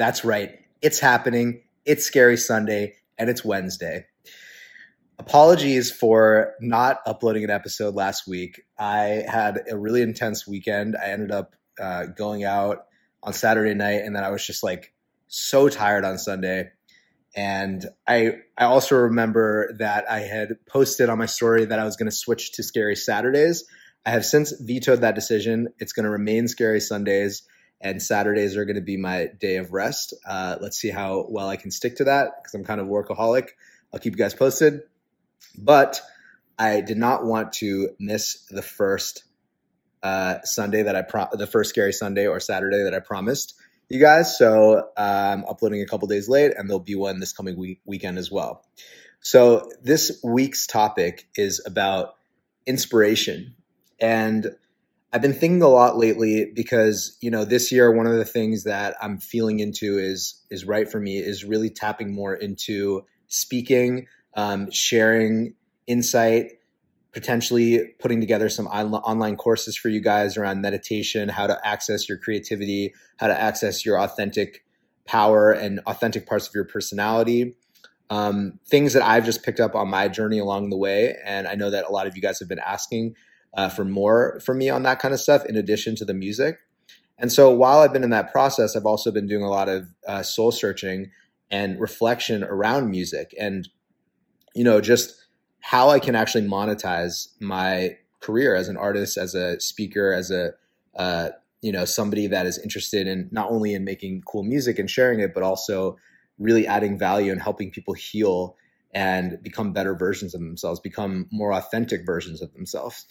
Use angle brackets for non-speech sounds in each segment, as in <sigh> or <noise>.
That's right. It's happening. It's Scary Sunday and it's Wednesday. Apologies for not uploading an episode last week. I had a really intense weekend. I ended up uh, going out on Saturday night and then I was just like so tired on Sunday. And I I also remember that I had posted on my story that I was going to switch to Scary Saturdays. I have since vetoed that decision. It's going to remain Scary Sundays and Saturdays are going to be my day of rest. Uh, let's see how well I can stick to that because I'm kind of workaholic. I'll keep you guys posted. But I did not want to miss the first uh, Sunday that I pro- the first scary Sunday or Saturday that I promised you guys. So I'm um, uploading a couple days late, and there'll be one this coming week- weekend as well. So this week's topic is about inspiration and I've been thinking a lot lately because you know this year one of the things that I'm feeling into is is right for me is really tapping more into speaking, um, sharing insight, potentially putting together some on- online courses for you guys around meditation, how to access your creativity, how to access your authentic power and authentic parts of your personality. Um, things that I've just picked up on my journey along the way, and I know that a lot of you guys have been asking uh, for more for me on that kind of stuff in addition to the music. And so while I've been in that process, I've also been doing a lot of uh, soul searching and reflection around music and, you know, just how I can actually monetize my career as an artist, as a speaker, as a, uh, you know, somebody that is interested in not only in making cool music and sharing it, but also really adding value and helping people heal and become better versions of themselves, become more authentic versions of themselves.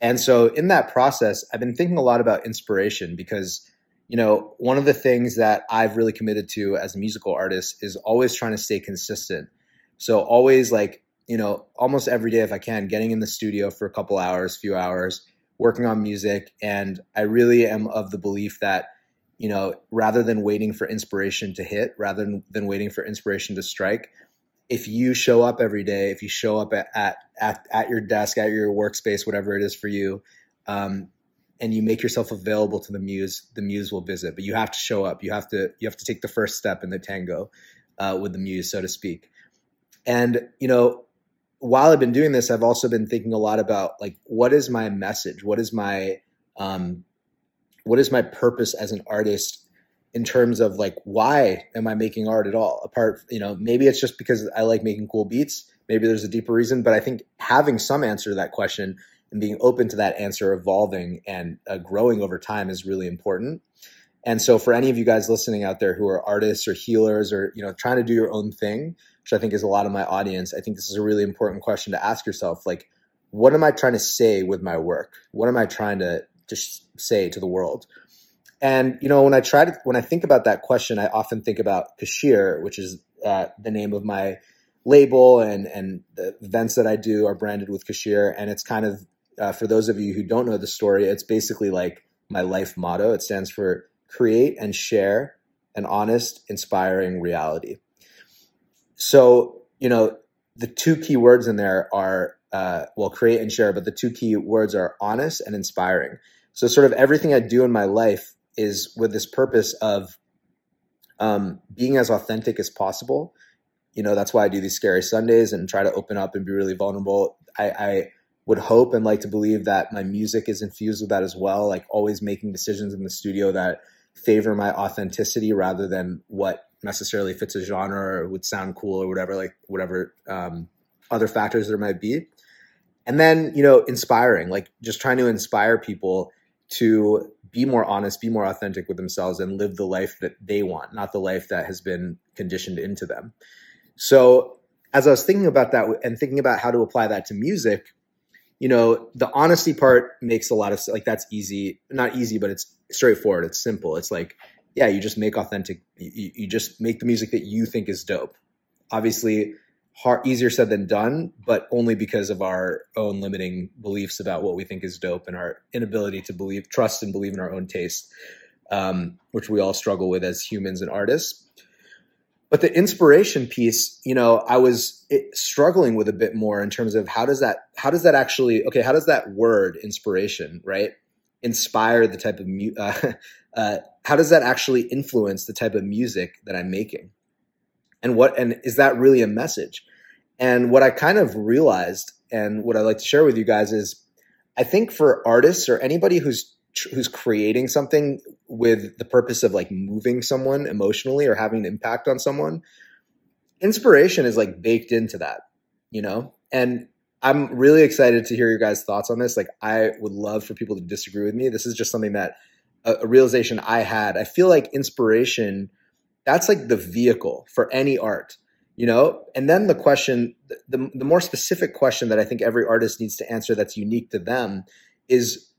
And so in that process, I've been thinking a lot about inspiration because, you know, one of the things that I've really committed to as a musical artist is always trying to stay consistent. So always like, you know, almost every day if I can, getting in the studio for a couple hours, few hours, working on music. And I really am of the belief that, you know, rather than waiting for inspiration to hit, rather than, waiting for inspiration to strike, if you show up every day, if you show up at, at, at, at your desk, at your workspace, whatever it is for you, um, and you make yourself available to the muse, the muse will visit. But you have to show up. You have to you have to take the first step in the tango uh, with the muse, so to speak. And you know, while I've been doing this, I've also been thinking a lot about like what is my message? What is my um, what is my purpose as an artist in terms of like why am I making art at all? Apart, you know, maybe it's just because I like making cool beats. Maybe there's a deeper reason, but I think having some answer to that question and being open to that answer evolving and uh, growing over time is really important. And so for any of you guys listening out there who are artists or healers or you know trying to do your own thing, which I think is a lot of my audience, I think this is a really important question to ask yourself like what am I trying to say with my work? What am I trying to just say to the world? And you know, when I try to when I think about that question, I often think about Kashir, which is uh, the name of my label, and and the events that I do are branded with Kashir, and it's kind of uh, for those of you who don't know the story, it's basically like my life motto. It stands for create and share an honest, inspiring reality. So you know, the two key words in there are uh, well, create and share, but the two key words are honest and inspiring. So sort of everything I do in my life is with this purpose of um, being as authentic as possible. You know, that's why I do these scary Sundays and try to open up and be really vulnerable. I, I would hope and like to believe that my music is infused with that as well. Like always making decisions in the studio that favor my authenticity rather than what necessarily fits a genre or would sound cool or whatever, like whatever um, other factors there might be. And then, you know, inspiring, like just trying to inspire people to be more honest, be more authentic with themselves, and live the life that they want, not the life that has been conditioned into them. So, as I was thinking about that and thinking about how to apply that to music, you know, the honesty part makes a lot of like that's easy, not easy, but it's straightforward. It's simple. It's like, yeah, you just make authentic, you, you just make the music that you think is dope. Obviously, hard, easier said than done, but only because of our own limiting beliefs about what we think is dope and our inability to believe, trust, and believe in our own taste, um, which we all struggle with as humans and artists. But the inspiration piece, you know, I was struggling with a bit more in terms of how does that how does that actually okay how does that word inspiration right inspire the type of <laughs> uh, uh, how does that actually influence the type of music that I'm making? And what and is that really a message? And what I kind of realized and what I'd like to share with you guys is I think for artists or anybody who's who's creating something with the purpose of like moving someone emotionally or having an impact on someone, inspiration is like baked into that, you know? And I'm really excited to hear your guys' thoughts on this. Like, I would love for people to disagree with me. This is just something that a, a realization I had. I feel like inspiration, that's like the vehicle for any art you know? And then the question the, the more specific question that i think every artist needs to answer that's unique to them is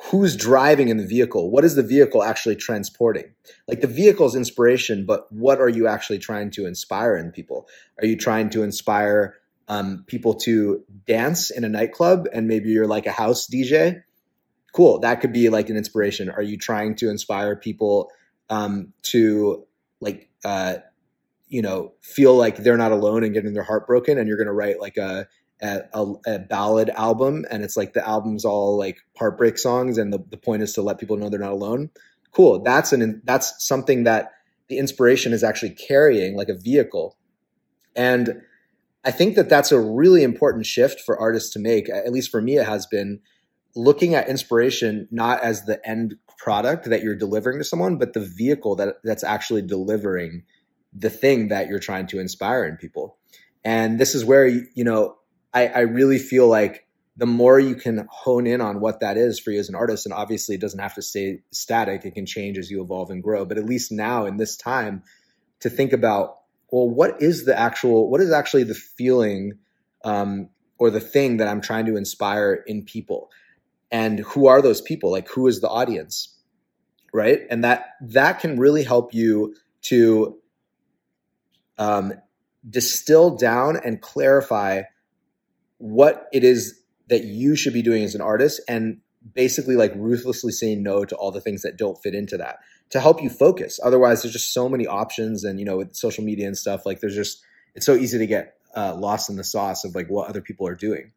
who's driving in the vehicle? What is the vehicle actually transporting? Like the vehicle's inspiration but what are you actually trying to inspire in people? Are you trying to inspire um, people to dance in a nightclub and maybe you're like a house dj cool that could be like an inspiration. Are you trying to inspire people um, to like uh, you know feel like they're not alone and getting their heart broken and you're going to write like a, a, a ballad album and it's like the album's all like heartbreak songs and the, the point is to let people know they're not alone. Cool. That's an that's something that the inspiration is actually carrying like a vehicle. And i think that that's a really important shift for artists to make. At least for me it has been looking at inspiration not as the end product that you're delivering to someone but the vehicle that that's actually delivering the thing that you're trying to inspire in people. And this is where, you know, I, I really feel like the more you can hone in on what that is for you as an artist, and obviously it doesn't have to stay static, it can change as you evolve and grow. But at least now in this time, to think about, well, what is the actual, what is actually the feeling um, or the thing that I'm trying to inspire in people? And who are those people? Like, who is the audience? Right. And that, that can really help you to um, distill down and clarify what it is that you should be doing as an artist and basically like ruthlessly saying no to all the things that don't fit into that to help you focus otherwise there's just so many options and you know with social media and stuff like there's just it's so easy to get uh, lost in the sauce of like what other people are doing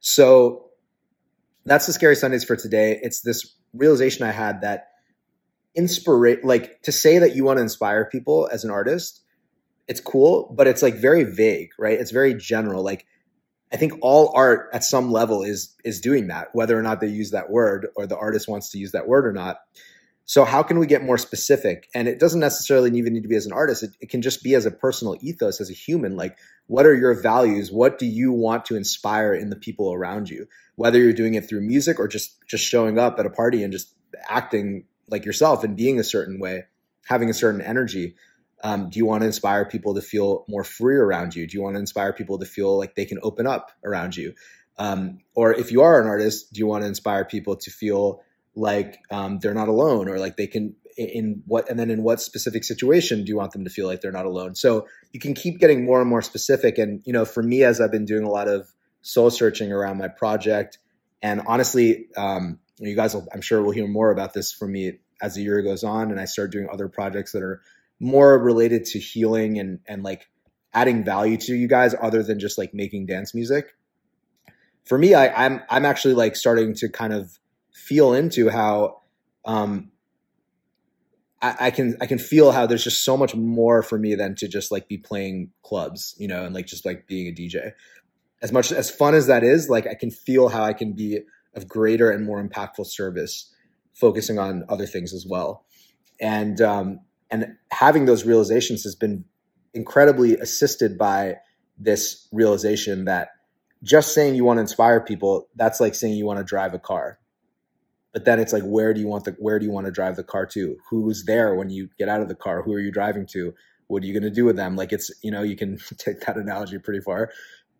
so that's the scary sundays for today it's this realization i had that inspire like to say that you want to inspire people as an artist it's cool, but it's like very vague, right? It's very general. Like I think all art at some level is is doing that, whether or not they use that word or the artist wants to use that word or not. So how can we get more specific? And it doesn't necessarily even need to be as an artist. It, it, can just be as a personal ethos, as a human. Like, what are your values? What do you want to inspire in the people around you? Whether you're doing it through music or just just showing up at a party and just acting like yourself and being a certain way, having a certain energy. Um, do you want to inspire people to feel more free around you? Do you want to inspire people to feel like they can open up around you? Um, or if you are an artist, do you want to inspire people to feel like um, they're not alone or like they can in what and then in what specific situation do you want them to feel like they're not alone so you can keep getting more and more specific and you know for me as i've been doing a lot of soul searching around my project and honestly um, you guys will, i'm sure will hear more about this from me as the year goes on and i start doing other projects that are more related to healing and and like adding value to you guys other than just like making dance music. For me, I, I'm I'm actually like starting to kind of feel into how um I, I can I can feel how there's just so much more for me than to just like be playing clubs, you know, and like just like being a DJ. As much as fun as that is, like I can feel how I can be of greater and more impactful service, focusing on other things as well. And um, and having those realizations has been incredibly assisted by this realization that just saying you want to inspire people that's like saying you want to drive a car but then it's like where do you want the where do you want to drive the car to? Who's there when you get out of the car? Who are you driving to? What are you going to do with them? Like it's you know you can <laughs> take that analogy pretty far.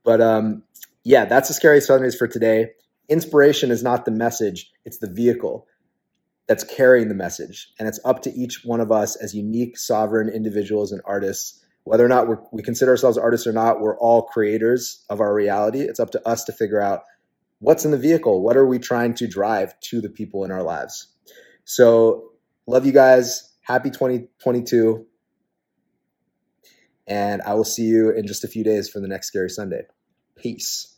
But um yeah that's the scary sundays for today. Inspiration is not the message it's the vehicle that's carrying the message. And it's up to each one of us as unique, sovereign individuals and artists, whether or not we consider ourselves artists or not, we're all creators of our reality. It's up to us to figure out what's in the vehicle. What are we trying to drive to the people in our lives? So, love you guys. Happy 2022. And I will see you in just a few days for the next Scary Sunday. Peace.